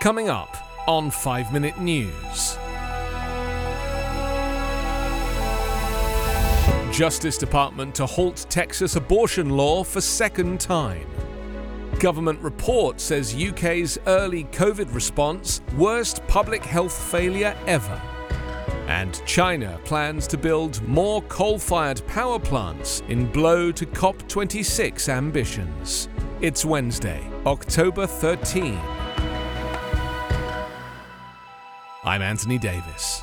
Coming up on 5 Minute News. Justice Department to halt Texas abortion law for second time. Government report says UK's early COVID response worst public health failure ever. And China plans to build more coal fired power plants in blow to COP26 ambitions. It's Wednesday, October 13. I'm Anthony Davis.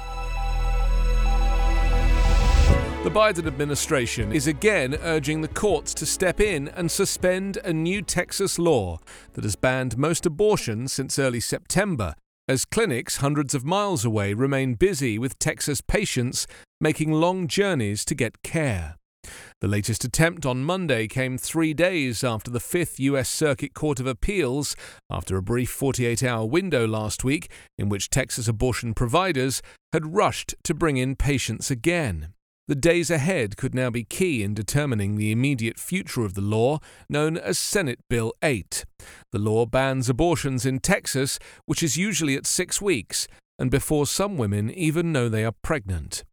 The Biden administration is again urging the courts to step in and suspend a new Texas law that has banned most abortions since early September, as clinics hundreds of miles away remain busy with Texas patients making long journeys to get care. The latest attempt on Monday came three days after the Fifth U.S. Circuit Court of Appeals, after a brief 48 hour window last week in which Texas abortion providers had rushed to bring in patients again. The days ahead could now be key in determining the immediate future of the law, known as Senate Bill 8. The law bans abortions in Texas, which is usually at six weeks, and before some women even know they are pregnant.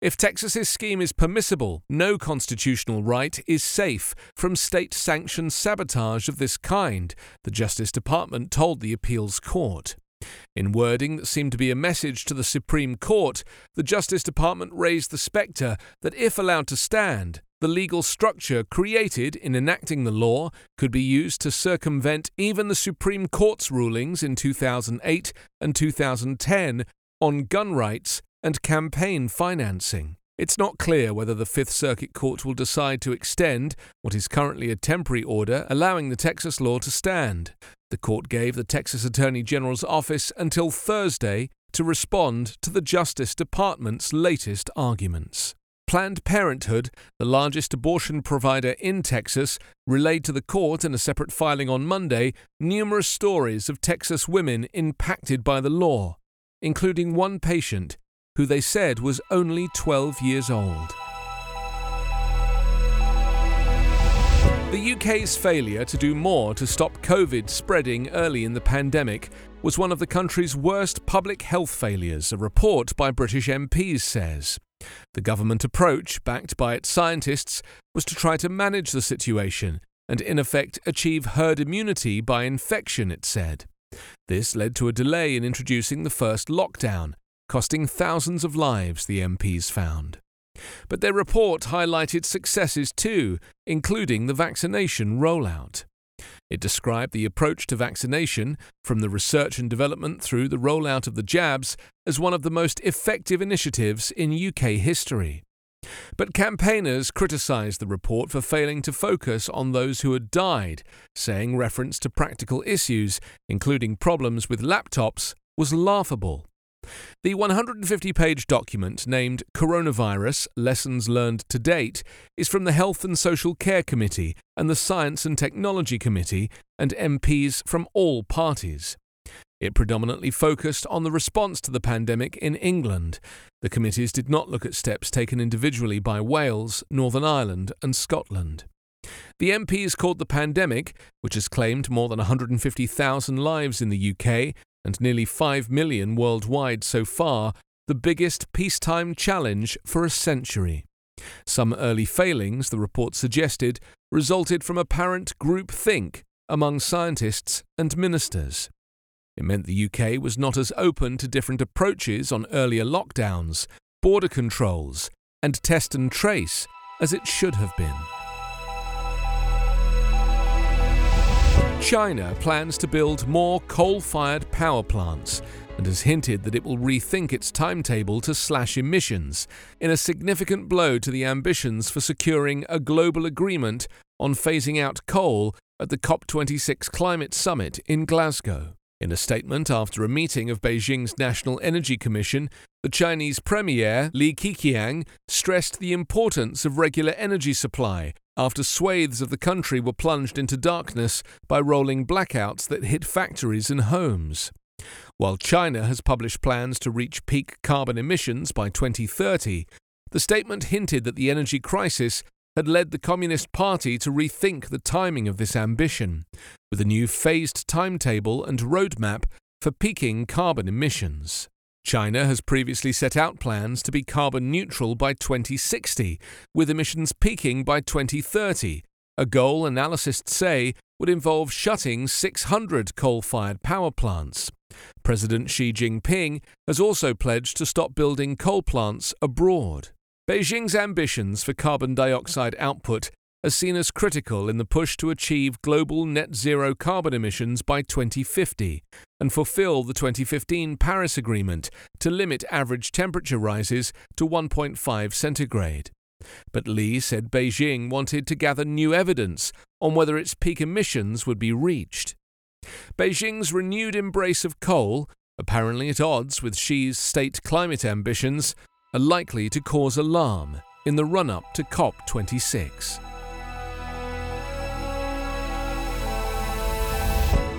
If Texas's scheme is permissible, no constitutional right is safe from state sanctioned sabotage of this kind, the Justice Department told the appeals court. In wording that seemed to be a message to the Supreme Court, the Justice Department raised the spectre that if allowed to stand, the legal structure created in enacting the law could be used to circumvent even the Supreme Court's rulings in 2008 and 2010 on gun rights and campaign financing. It's not clear whether the Fifth Circuit Court will decide to extend what is currently a temporary order allowing the Texas law to stand. The court gave the Texas Attorney General's office until Thursday to respond to the Justice Department's latest arguments. Planned Parenthood, the largest abortion provider in Texas, relayed to the court in a separate filing on Monday numerous stories of Texas women impacted by the law, including one patient who they said was only 12 years old. The UK's failure to do more to stop COVID spreading early in the pandemic was one of the country's worst public health failures, a report by British MPs says. The government approach, backed by its scientists, was to try to manage the situation and, in effect, achieve herd immunity by infection, it said. This led to a delay in introducing the first lockdown, costing thousands of lives, the MPs found. But their report highlighted successes too, including the vaccination rollout. It described the approach to vaccination, from the research and development through the rollout of the jabs, as one of the most effective initiatives in UK history. But campaigners criticised the report for failing to focus on those who had died, saying reference to practical issues, including problems with laptops, was laughable. The 150 page document named Coronavirus Lessons Learned to Date is from the Health and Social Care Committee and the Science and Technology Committee and MPs from all parties. It predominantly focused on the response to the pandemic in England. The committees did not look at steps taken individually by Wales, Northern Ireland, and Scotland. The MPs called the pandemic, which has claimed more than 150,000 lives in the UK and nearly 5 million worldwide so far, the biggest peacetime challenge for a century. Some early failings, the report suggested, resulted from apparent group think among scientists and ministers. It meant the UK was not as open to different approaches on earlier lockdowns, border controls, and test and trace as it should have been. China plans to build more coal fired power plants and has hinted that it will rethink its timetable to slash emissions, in a significant blow to the ambitions for securing a global agreement on phasing out coal at the COP26 climate summit in Glasgow. In a statement after a meeting of Beijing's National Energy Commission, the Chinese Premier Li Keqiang stressed the importance of regular energy supply after swathes of the country were plunged into darkness by rolling blackouts that hit factories and homes. While China has published plans to reach peak carbon emissions by 2030, the statement hinted that the energy crisis had led the Communist Party to rethink the timing of this ambition, with a new phased timetable and roadmap for peaking carbon emissions. China has previously set out plans to be carbon neutral by 2060, with emissions peaking by 2030, a goal analysts say would involve shutting 600 coal fired power plants. President Xi Jinping has also pledged to stop building coal plants abroad. Beijing's ambitions for carbon dioxide output are seen as critical in the push to achieve global net zero carbon emissions by 2050 and fulfill the 2015 Paris Agreement to limit average temperature rises to 1.5 centigrade. But Li said Beijing wanted to gather new evidence on whether its peak emissions would be reached. Beijing's renewed embrace of coal, apparently at odds with Xi's state climate ambitions, are likely to cause alarm in the run up to COP26.